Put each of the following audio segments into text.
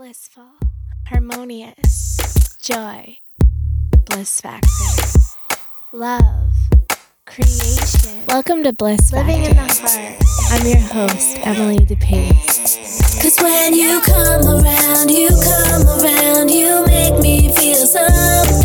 blissful, harmonious, joy, bliss factor, love, creation. Welcome to Bliss Living in the heart. I'm your host, Emily DePace. Cause when you come around, you come around, you make me feel something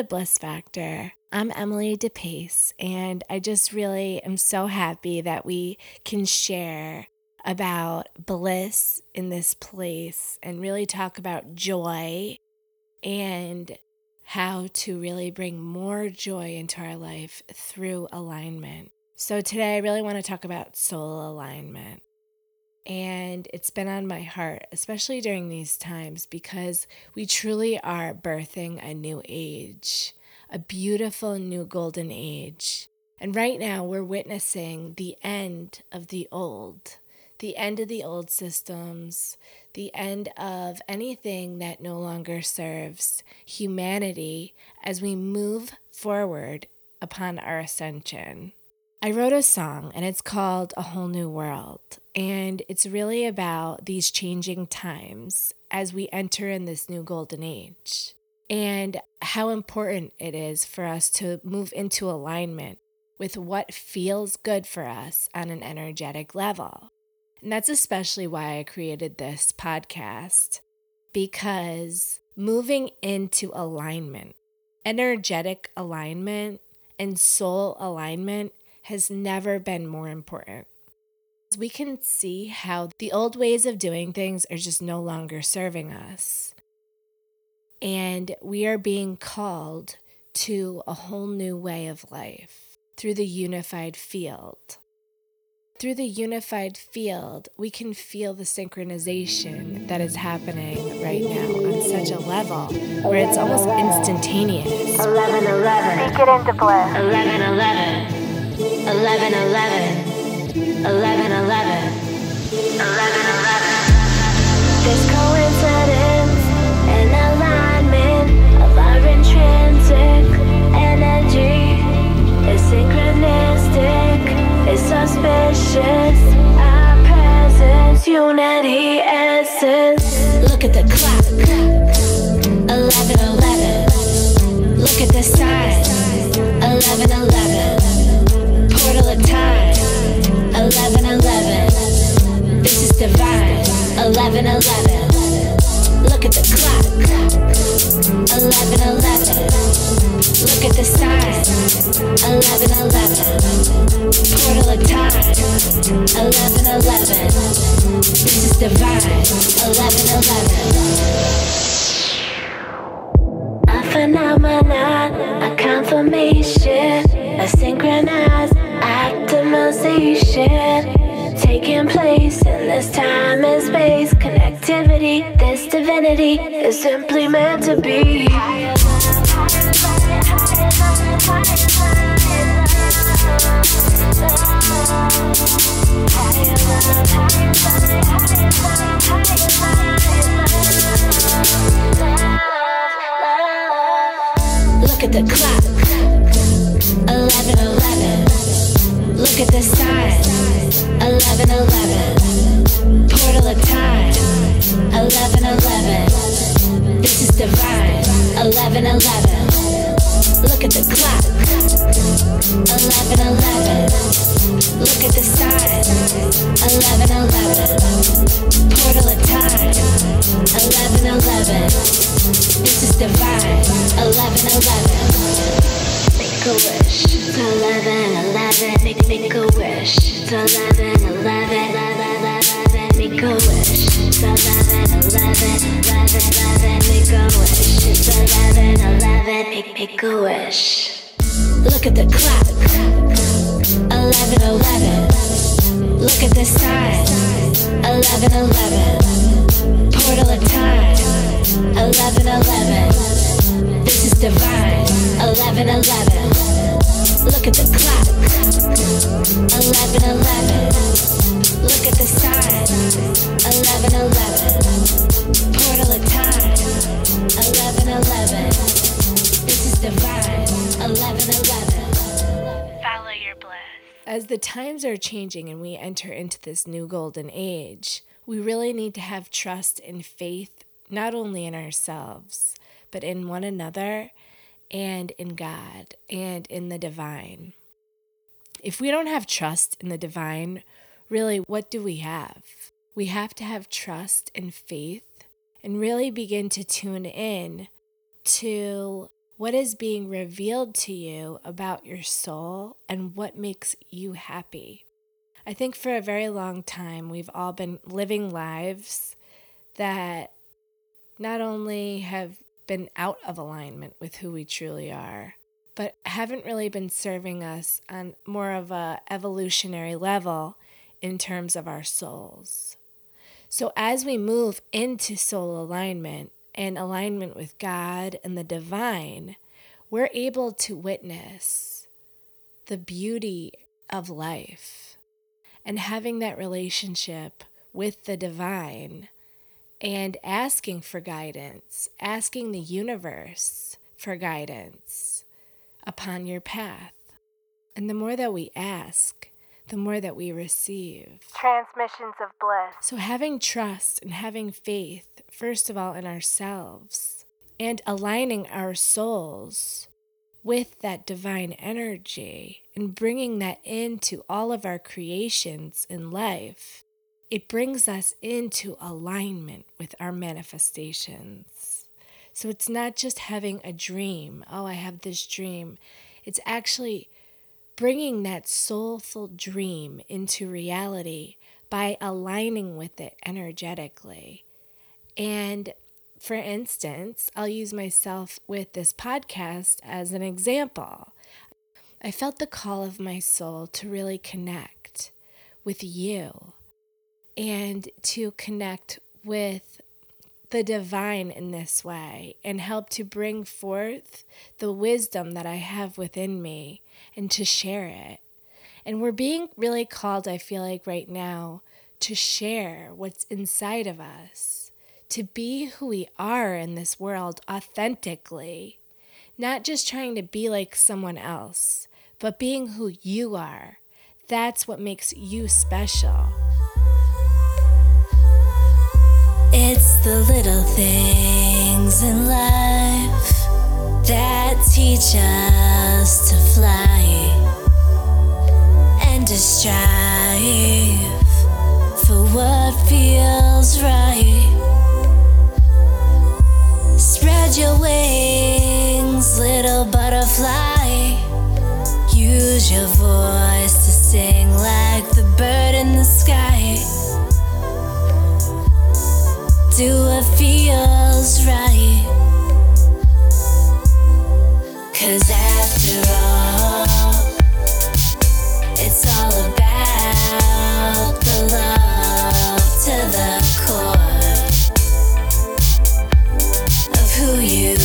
to Bliss Factor. I'm Emily DePace, and I just really am so happy that we can share about bliss in this place and really talk about joy and how to really bring more joy into our life through alignment. So, today I really want to talk about soul alignment. And it's been on my heart, especially during these times, because we truly are birthing a new age, a beautiful new golden age. And right now, we're witnessing the end of the old, the end of the old systems, the end of anything that no longer serves humanity as we move forward upon our ascension. I wrote a song and it's called A Whole New World. And it's really about these changing times as we enter in this new golden age and how important it is for us to move into alignment with what feels good for us on an energetic level. And that's especially why I created this podcast because moving into alignment, energetic alignment, and soul alignment has never been more important. We can see how the old ways of doing things are just no longer serving us. And we are being called to a whole new way of life through the unified field. Through the unified field, we can feel the synchronization that is happening right now on such a level where it's almost instantaneous. 11 11. Take it into bliss. 11 11. 11 11. 11 11. 11 11. This coincidence and alignment of our intrinsic energy is synchronistic, it's auspicious. Our presence, unity, essence. Look at the clock. 11 11. Look at the signs. 11 11 portal of time. 11 11. This is divine. 11 11. Look at the clock. 11 11. Look at the signs. 11 11. Portal of time. 11 11. This is divine. 11 11 a phenomenon, a confirmation, a synchronized optimization taking place in this time and space. Connectivity, this divinity is simply meant to be. Look at the clock. 1111. Portal of time. 1111. This is divine. 1111. Look at the clock. 1111. Look at the sign. 1111. Portal of time. 1111. This is divine. 1111. Make a wish. It's 11 11. Make, make a wish. It's 11 11. 11 Make a wish. It's 11 11. 11 11. Make a wish. It's 11 11. Make, make a wish. Look at the clock. 11 11. Look at the signs. 11 11. 11 11. Divine. 11 11. Look at the clock. 11 11. Look at the sign. 11 11. Portal of time. 11 11. This is divine. 11 11. Follow your bliss. As the times are changing and we enter into this new golden age, we really need to have trust and faith not only in ourselves, but in one another and in God and in the divine. If we don't have trust in the divine, really, what do we have? We have to have trust and faith and really begin to tune in to what is being revealed to you about your soul and what makes you happy. I think for a very long time, we've all been living lives that not only have been out of alignment with who we truly are, but haven't really been serving us on more of a evolutionary level in terms of our souls. So as we move into soul alignment and alignment with God and the divine, we're able to witness the beauty of life and having that relationship with the divine and asking for guidance, asking the universe for guidance upon your path. And the more that we ask, the more that we receive. Transmissions of bliss. So, having trust and having faith, first of all, in ourselves, and aligning our souls with that divine energy and bringing that into all of our creations in life, it brings us into alignment with our manifestations. So it's not just having a dream, oh, I have this dream. It's actually bringing that soulful dream into reality by aligning with it energetically. And for instance, I'll use myself with this podcast as an example. I felt the call of my soul to really connect with you and to connect with the divine in this way and help to bring forth the wisdom that I have within me and to share it. And we're being really called, I feel like, right now to share what's inside of us to be who we are in this world authentically, not just trying to be like someone else, but being who you are. That's what makes you special. It's the little things in life that teach us to fly and to strive for what feels right. Spread your wings, little butterfly. Use your voice to sing like the bird in the sky. Do what feels right. Cause after all, it's all about the love to the core. Of who you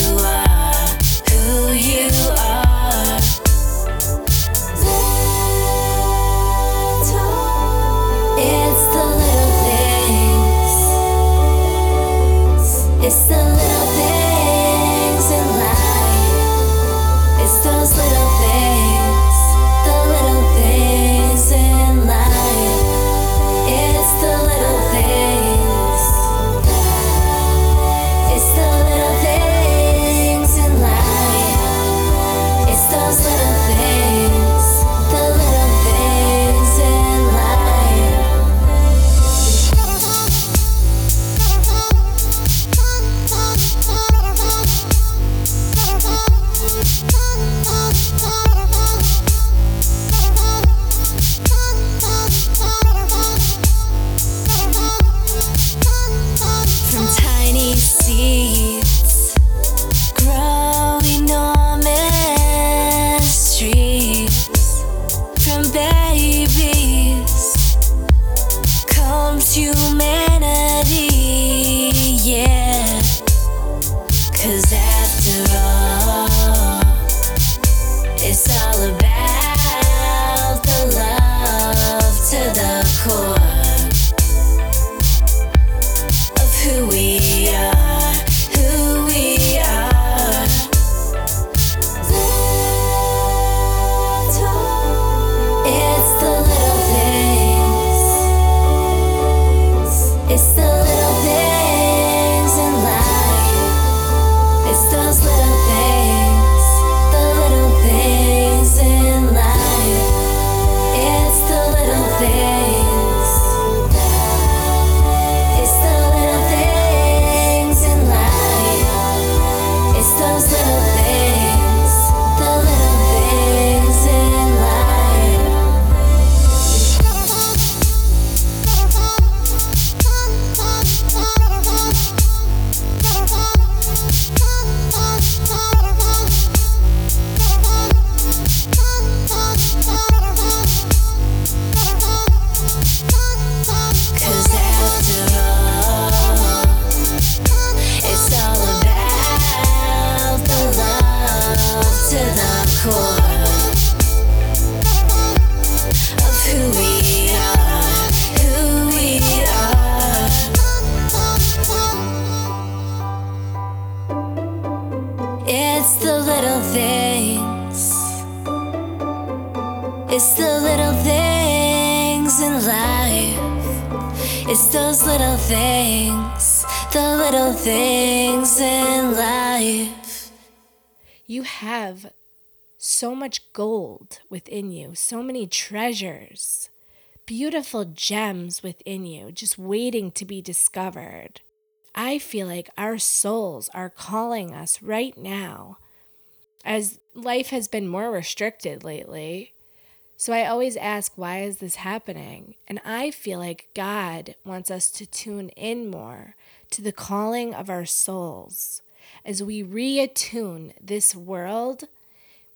those little things, the little things in life. You have so much gold within you, so many treasures, beautiful gems within you, just waiting to be discovered. I feel like our souls are calling us right now as life has been more restricted lately. So I always ask, why is this happening? And I feel like God wants us to tune in more to the calling of our souls as we reattune this world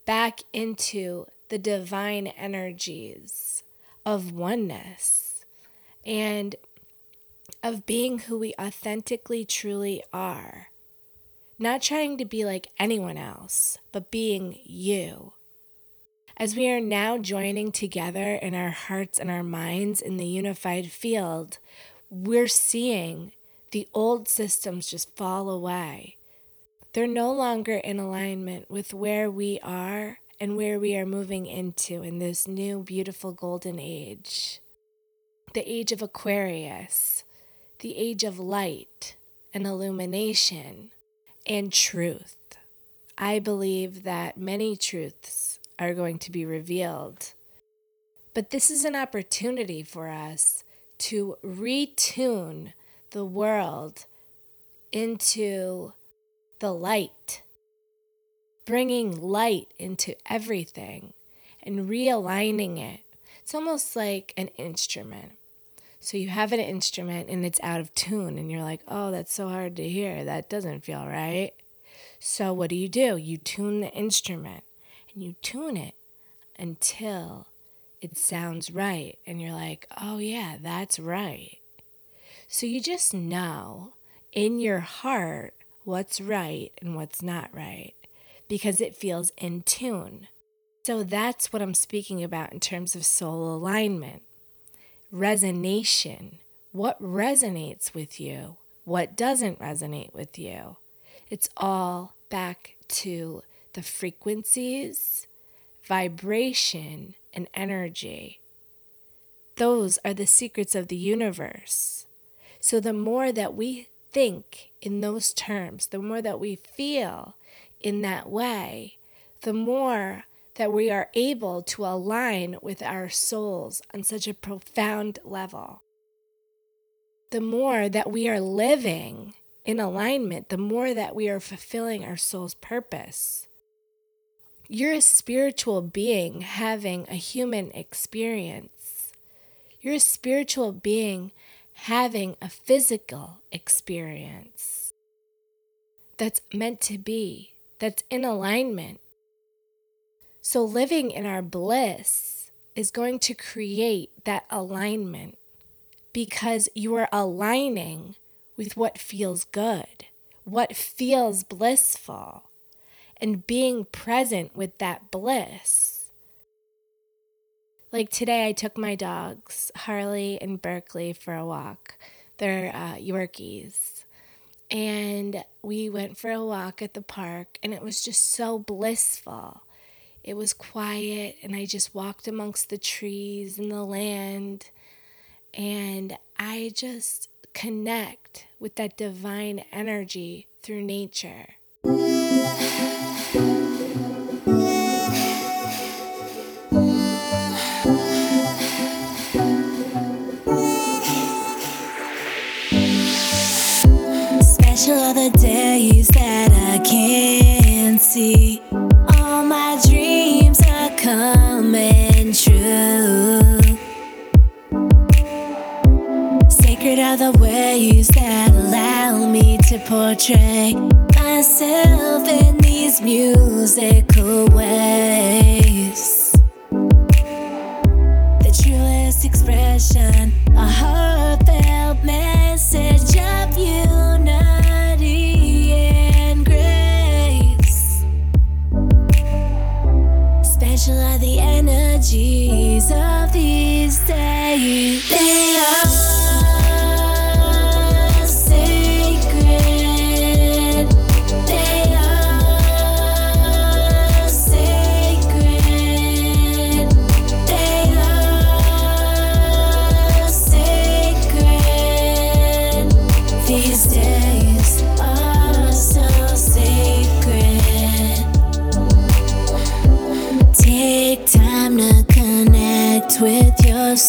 back into the divine energies of oneness and of being who we authentically truly are. Not trying to be like anyone else, but being you. As we are now joining together in our hearts and our minds in the unified field, we're seeing the old systems just fall away. They're no longer in alignment with where we are and where we are moving into in this new, beautiful golden age. The age of Aquarius, the age of light and illumination and truth. I believe that many truths are going to be revealed. But this is an opportunity for us to retune the world into the light, bringing light into everything and realigning it. It's almost like an instrument. So you have an instrument and it's out of tune, and you're like, oh, that's so hard to hear. That doesn't feel right. So what do you do? You tune the instrument and you tune it until it sounds right. And you're like, oh, yeah, that's right. So you just know in your heart what's right and what's not right because it feels in tune. So that's what I'm speaking about in terms of soul alignment resonation. What resonates with you? What doesn't resonate with you? It's all back to the frequencies, vibration, and energy. Those are the secrets of the universe. So, the more that we think in those terms, the more that we feel in that way, the more that we are able to align with our souls on such a profound level. The more that we are living in alignment, the more that we are fulfilling our soul's purpose. You're a spiritual being having a human experience. You're a spiritual being having a physical experience that's meant to be, that's in alignment so, living in our bliss is going to create that alignment because you are aligning with what feels good, what feels blissful, and being present with that bliss. Like today, I took my dogs, Harley and Berkeley, for a walk. They're uh, Yorkies. And we went for a walk at the park, and it was just so blissful it was quiet, and I just walked amongst the trees and the land, and I just connect with that divine energy through nature. See coming true. Sacred are the ways that allow me to portray myself in these musical ways. The truest expression,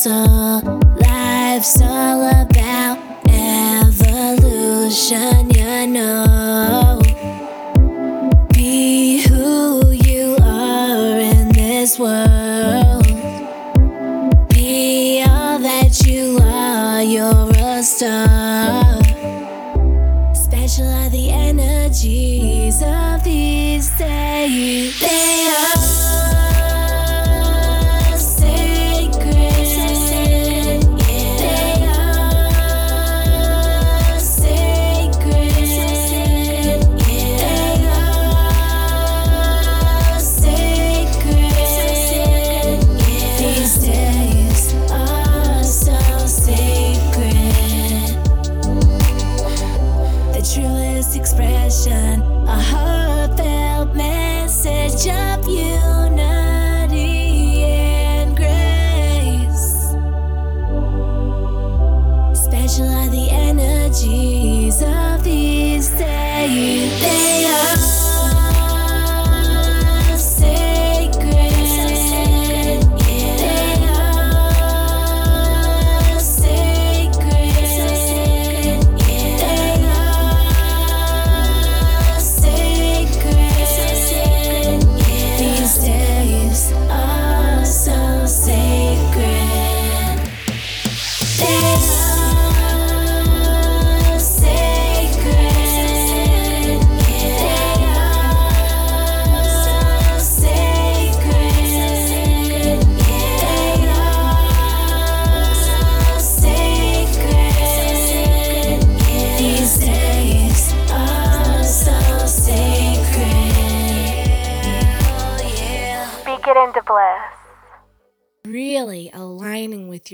your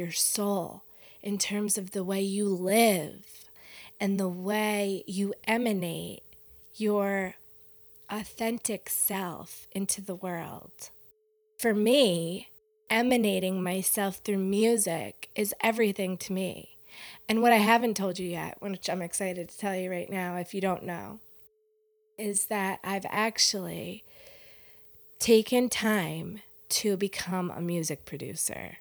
your soul in terms of the way you live and the way you emanate your authentic self into the world. For me, emanating myself through music is everything to me. And what I haven't told you yet, which I'm excited to tell you right now if you don't know, is that I've actually taken time to become a music producer.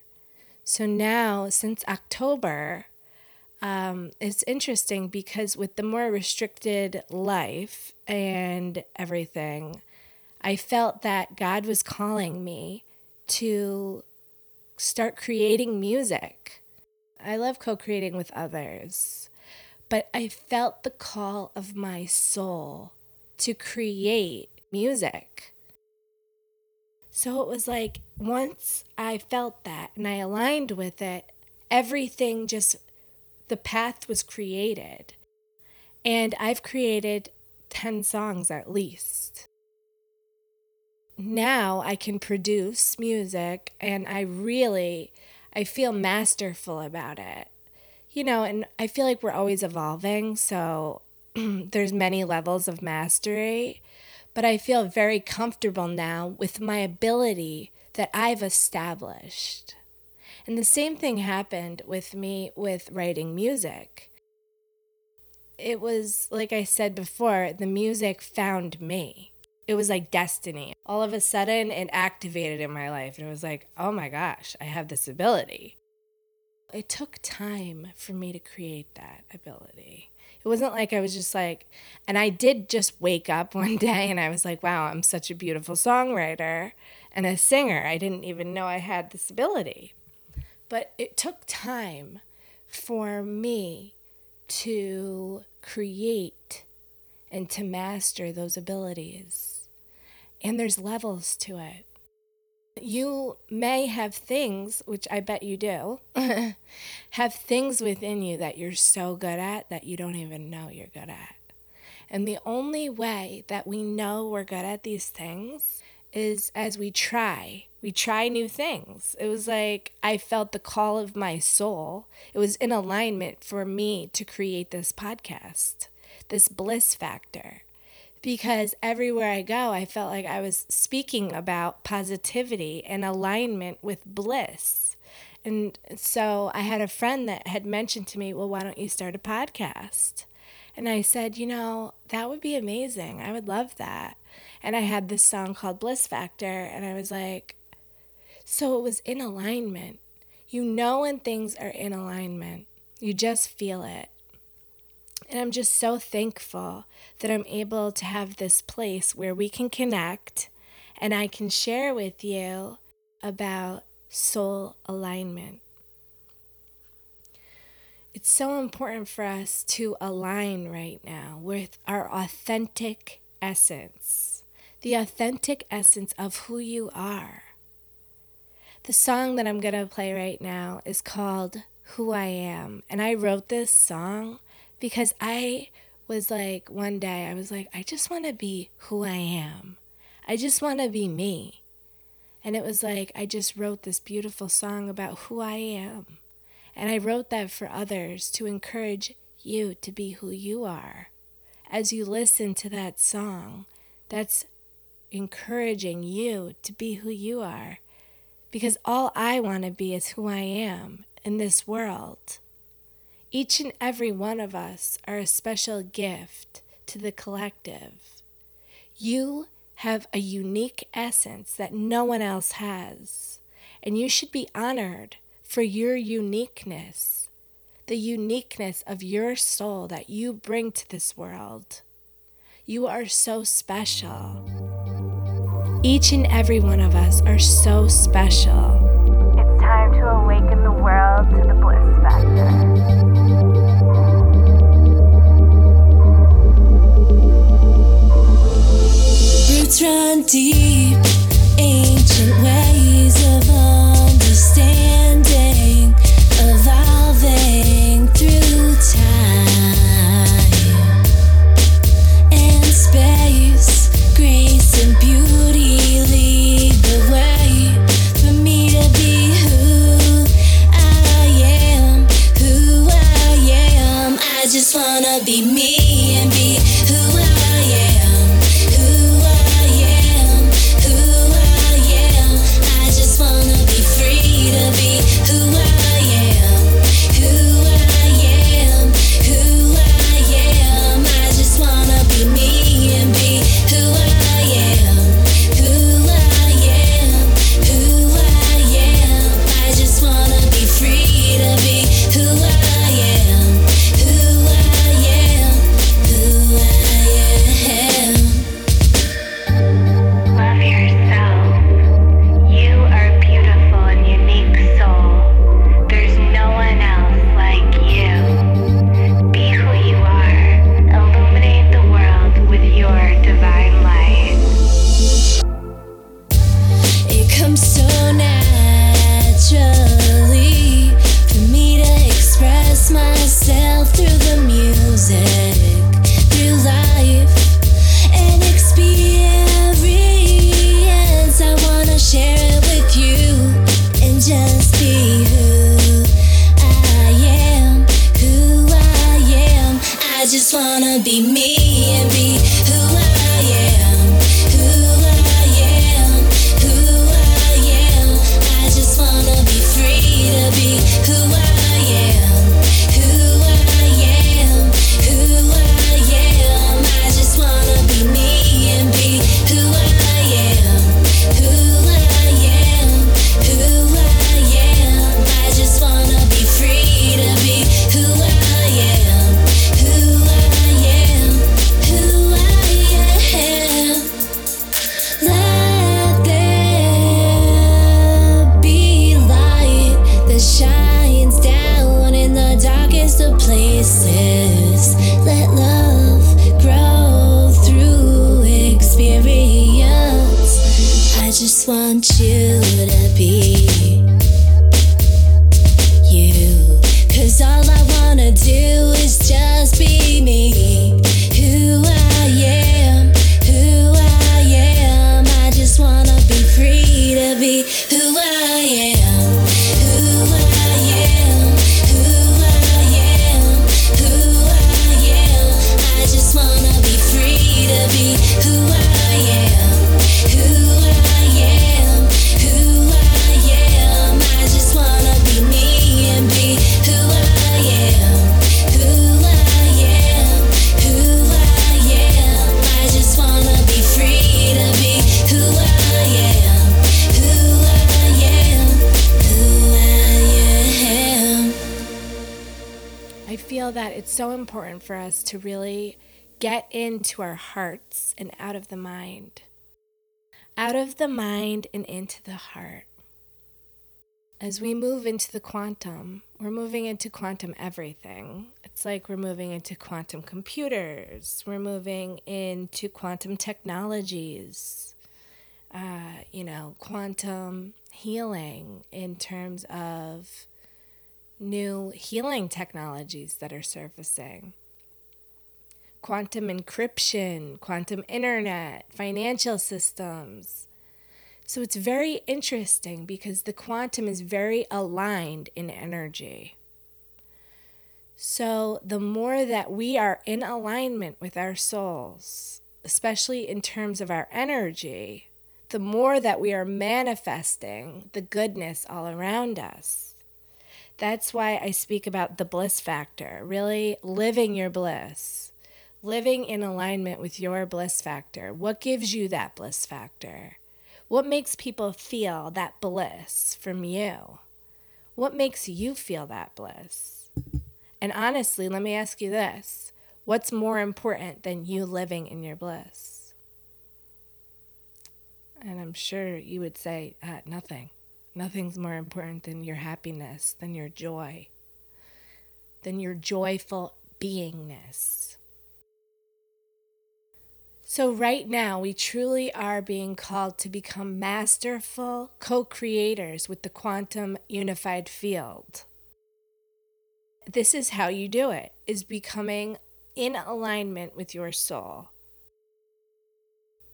So now, since October, um, it's interesting because with the more restricted life and everything, I felt that God was calling me to start creating music. I love co creating with others, but I felt the call of my soul to create music. So it was like once I felt that and I aligned with it, everything just, the path was created. And I've created 10 songs at least. Now I can produce music and I really, I feel masterful about it. You know, and I feel like we're always evolving, so there's many levels of mastery but I feel very comfortable now with my ability that I've established. And the same thing happened with me with writing music. It was, like I said before, the music found me. It was like destiny. All of a sudden, it activated in my life. And it was like, oh my gosh, I have this ability. It took time for me to create that ability. It wasn't like I was just like, and I did just wake up one day and I was like, wow, I'm such a beautiful songwriter and a singer. I didn't even know I had this ability. But it took time for me to create and to master those abilities. And there's levels to it. You may have things, which I bet you do, have things within you that you're so good at that you don't even know you're good at. And the only way that we know we're good at these things is as we try. We try new things. It was like I felt the call of my soul. It was in alignment for me to create this podcast, this bliss factor because everywhere I go, I felt like I was speaking about positivity and alignment with bliss. And so I had a friend that had mentioned to me, Well, why don't you start a podcast? And I said, you know, that would be amazing. I would love that. And I had this song called Bliss Factor, and I was like, so it was in alignment. You know when things are in alignment, you just feel it. And I'm just so thankful that I'm able to have this place where we can connect and I can share with you about soul alignment. It's so important for us to align right now with our authentic essence, the authentic essence of who you are. The song that I'm going to play right now is called Who I Am. And I wrote this song because I was like, one day, I was like, I just want to be who I am. I just want to be me. And it was like, I just wrote this beautiful song about who I am. And I wrote that for others to encourage you to be who you are. As you listen to that song, that's encouraging you to be who you are. Because all I want to be is who I am in this world. Each and every one of us are a special gift to the collective. You have a unique essence that no one else has, and you should be honored for your uniqueness, the uniqueness of your soul that you bring to this world. You are so special. Each and every one of us are so special. It's time to awaken the world to the bliss factor. Just want you to be important for us to really get into our hearts and out of the mind. Out of the mind and into the heart. As we move into the quantum, we're moving into quantum everything. It's like we're moving into quantum computers, we're moving into quantum technologies, uh, you know, quantum healing in terms of new healing technologies that are surfacing quantum encryption, quantum internet, financial systems. So it's very interesting because the quantum is very aligned in energy. So the more that we are in alignment with our souls, especially in terms of our energy, the more that we are manifesting the goodness all around us. That's why I speak about the bliss factor, really living your bliss, living in alignment with your bliss factor. What gives you that bliss factor? What makes people feel that bliss from you? What makes you feel that bliss? And honestly, let me ask you this what's more important than you living in your bliss? And I'm sure you would say, uh, nothing. Nothing's more important than your happiness, than your joy, than your joyful beingness. So, right now, we truly are being called to become masterful co creators with the quantum unified field. This is how you do it, is becoming in alignment with your soul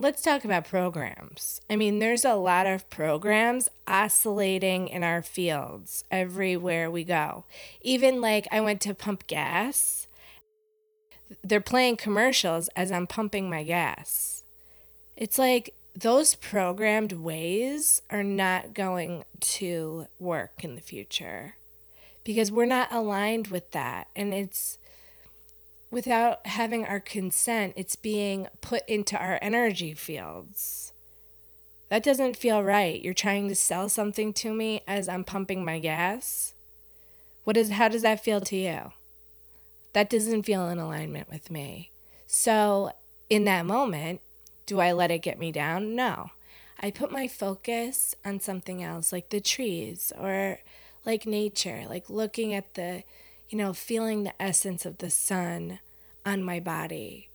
let's talk about programs. I mean, there's a lot of programs oscillating in our fields everywhere we go. Even like I went to pump gas, they're playing commercials as I'm pumping my gas. It's like those programmed ways are not going to work in the future because we're not aligned with that. And it's without having our consent, it's being put into our energy fields. That doesn't feel right. You're trying to sell something to me as I'm pumping my gas. What is how does that feel to you? That doesn't feel in alignment with me. So, in that moment, do I let it get me down? No. I put my focus on something else like the trees or like nature, like looking at the you know, feeling the essence of the sun on my body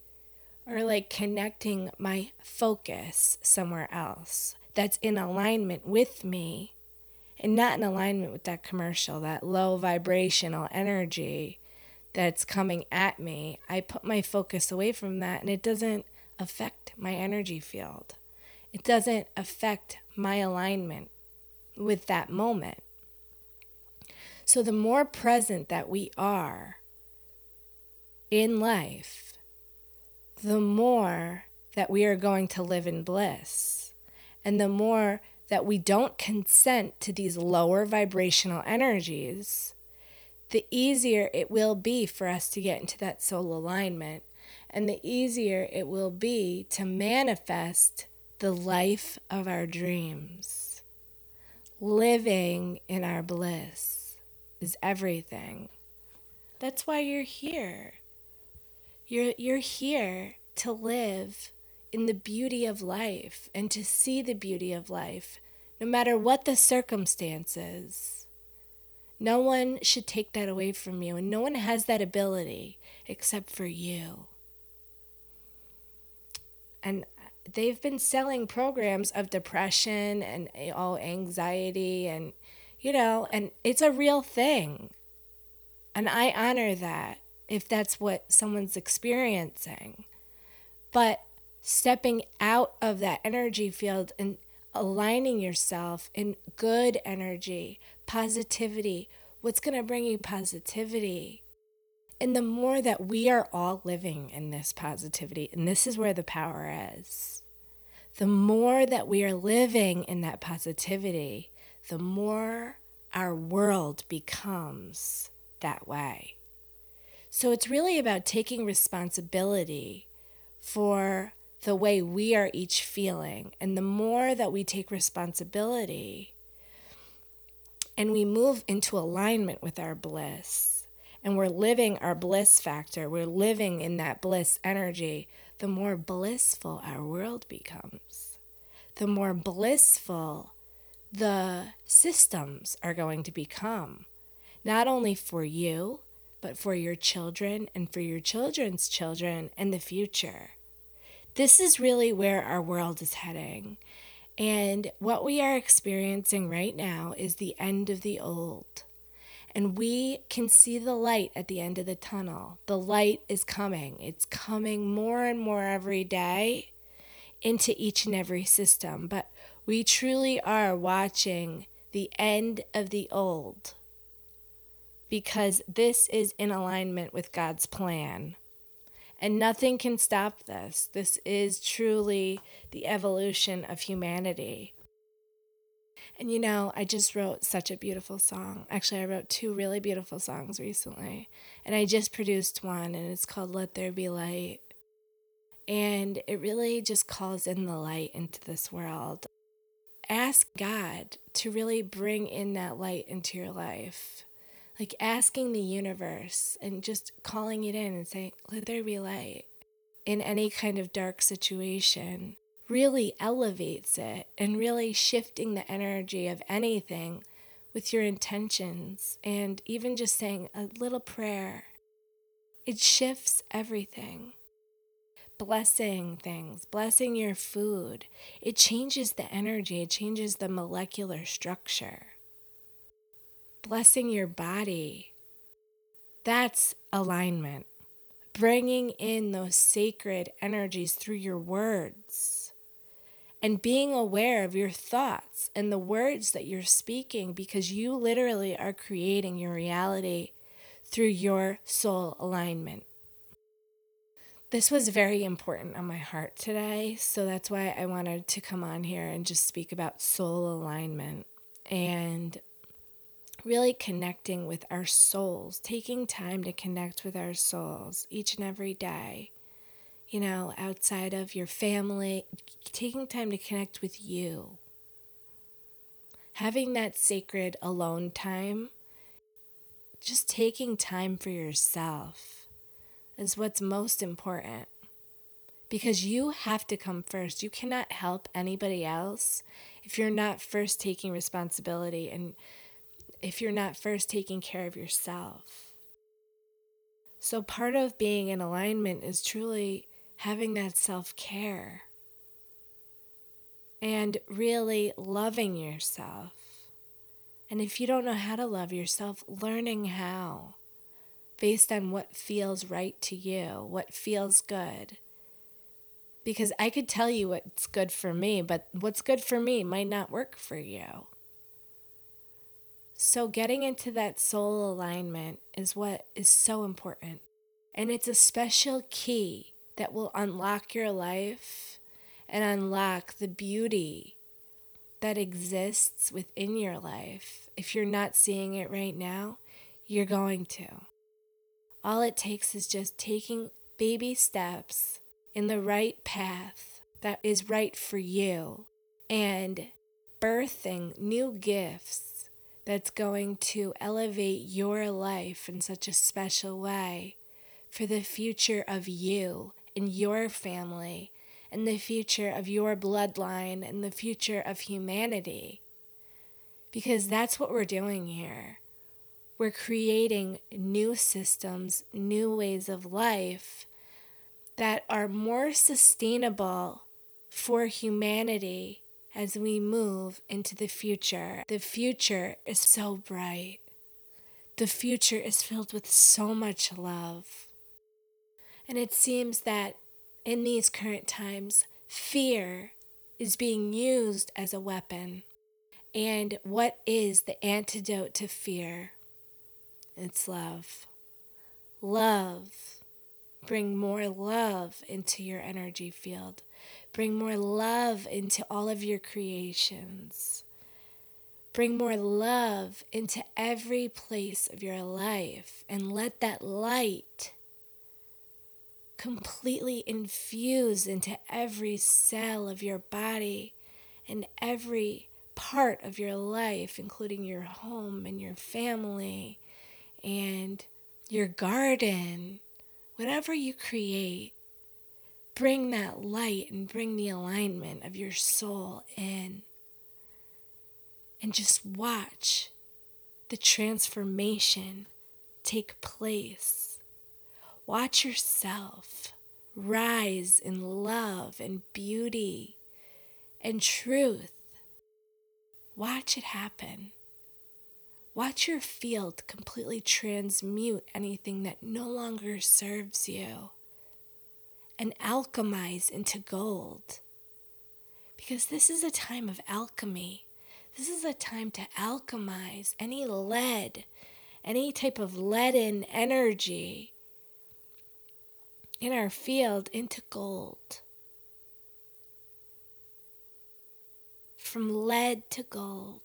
or like connecting my focus somewhere else that's in alignment with me and not in alignment with that commercial, that low vibrational energy that's coming at me. I put my focus away from that and it doesn't affect my energy field. It doesn't affect my alignment with that moment. So, the more present that we are in life, the more that we are going to live in bliss. And the more that we don't consent to these lower vibrational energies, the easier it will be for us to get into that soul alignment. And the easier it will be to manifest the life of our dreams, living in our bliss is everything. That's why you're here. You're, you're here to live in the beauty of life and to see the beauty of life, no matter what the circumstances. No one should take that away from you, and no one has that ability except for you. And they've been selling programs of depression and all anxiety and you know, and it's a real thing. And I honor that if that's what someone's experiencing. But stepping out of that energy field and aligning yourself in good energy, positivity, what's going to bring you positivity? And the more that we are all living in this positivity, and this is where the power is, the more that we are living in that positivity, the more our world becomes that way. So it's really about taking responsibility for the way we are each feeling. And the more that we take responsibility and we move into alignment with our bliss and we're living our bliss factor, we're living in that bliss energy, the more blissful our world becomes. The more blissful the systems are going to become, not only for you, but for your children and for your children's children and the future. This is really where our world is heading. And what we are experiencing right now is the end of the old. And we can see the light at the end of the tunnel. The light is coming. It's coming more and more every day into each and every system. But we truly are watching the end of the old because this is in alignment with God's plan. And nothing can stop this. This is truly the evolution of humanity. And you know, I just wrote such a beautiful song. Actually, I wrote two really beautiful songs recently. And I just produced one, and it's called Let There Be Light. And it really just calls in the light into this world. Ask God to really bring in that light into your life. Like asking the universe and just calling it in and saying, Let there be light in any kind of dark situation really elevates it and really shifting the energy of anything with your intentions and even just saying a little prayer. It shifts everything. Blessing things, blessing your food. It changes the energy, it changes the molecular structure. Blessing your body. That's alignment. Bringing in those sacred energies through your words and being aware of your thoughts and the words that you're speaking because you literally are creating your reality through your soul alignment. This was very important on my heart today, so that's why I wanted to come on here and just speak about soul alignment and really connecting with our souls, taking time to connect with our souls each and every day you know, outside of your family, taking time to connect with you. Having that sacred alone time, just taking time for yourself is what's most important. Because you have to come first. You cannot help anybody else if you're not first taking responsibility and if you're not first taking care of yourself. So, part of being in alignment is truly having that self care and really loving yourself. And if you don't know how to love yourself, learning how based on what feels right to you, what feels good. Because I could tell you what's good for me, but what's good for me might not work for you. So, getting into that soul alignment is what is so important. And it's a special key that will unlock your life and unlock the beauty that exists within your life. If you're not seeing it right now, you're going to. All it takes is just taking baby steps in the right path that is right for you and birthing new gifts that's going to elevate your life in such a special way for the future of you and your family and the future of your bloodline and the future of humanity. Because that's what we're doing here. We're creating new systems, new ways of life that are more sustainable for humanity as we move into the future. The future is so bright. The future is filled with so much love. And it seems that in these current times, fear is being used as a weapon. And what is the antidote to fear? It's love. Love. Bring more love into your energy field. Bring more love into all of your creations. Bring more love into every place of your life and let that light completely infuse into every cell of your body and every part of your life, including your home and your family and your garden, whatever you create, bring that light and bring the alignment of your soul in. And just watch the transformation take place. Watch yourself rise in love and beauty and truth. Watch it happen. Watch your field completely transmute anything that no longer serves you and alchemize into gold. Because this is a time of alchemy. This is a time to alchemize any lead, any type of leaden energy in our field into gold. From lead to gold.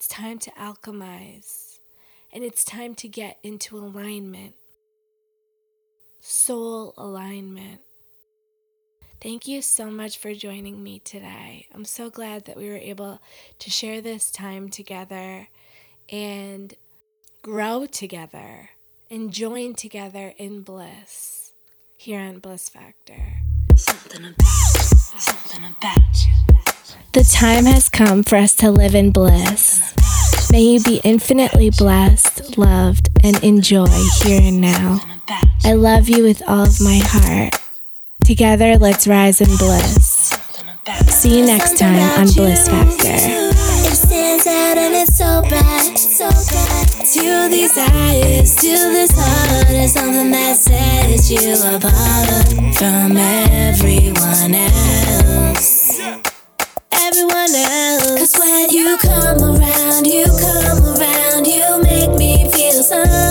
It's time to alchemize and it's time to get into alignment, soul alignment. Thank you so much for joining me today. I'm so glad that we were able to share this time together and grow together and join together in bliss here on Bliss Factor. Something about something about you. The time has come for us to live in bliss. May you be infinitely blessed, loved, and enjoy here and now. I love you with all of my heart. Together, let's rise in bliss. See you next time on Bliss Factor. It stands out and it's so bright, so bright. To these eyes, to this heart, is something that sets you apart from everyone else. Everyone else. Cause when you come around, you come around, you make me feel something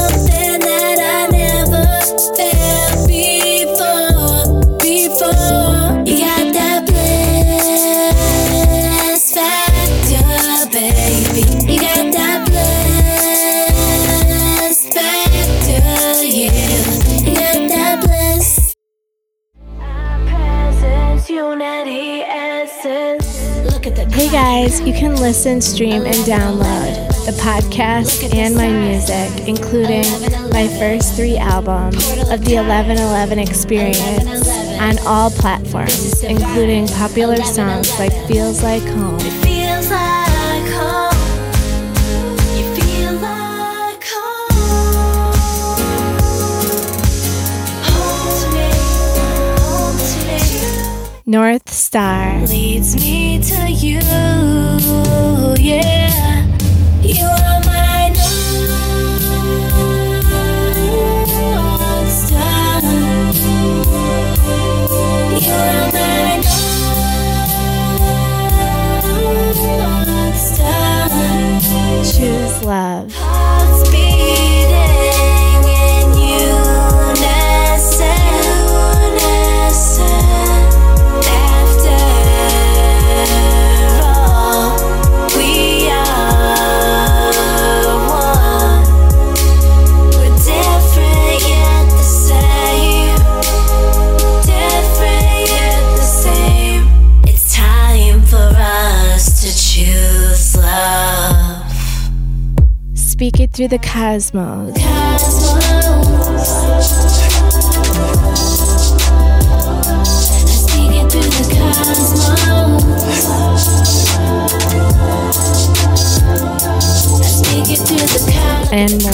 guys, you can listen, stream, and download the podcast and my music, including my first three albums of the 1111 Experience, on all platforms, including popular songs like Feels Like Home. North Star, leads me to you. Yeah, you are my north star. You are my north star. Choose Love, Through the Cosmos, and more.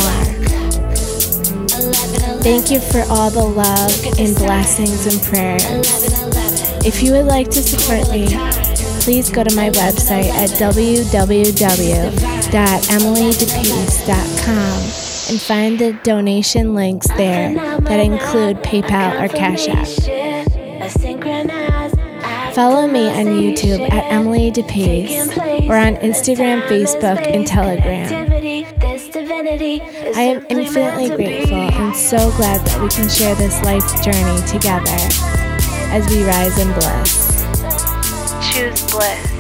Thank you for all the love and blessings and prayers. If you would like to support me, please go to my website at www.emilydepeace.com and find the donation links there that include PayPal or Cash App. Follow me on YouTube at Emily DePace or on Instagram, Facebook, and Telegram. I am infinitely grateful and so glad that we can share this life journey together as we rise in bliss. Choose bliss.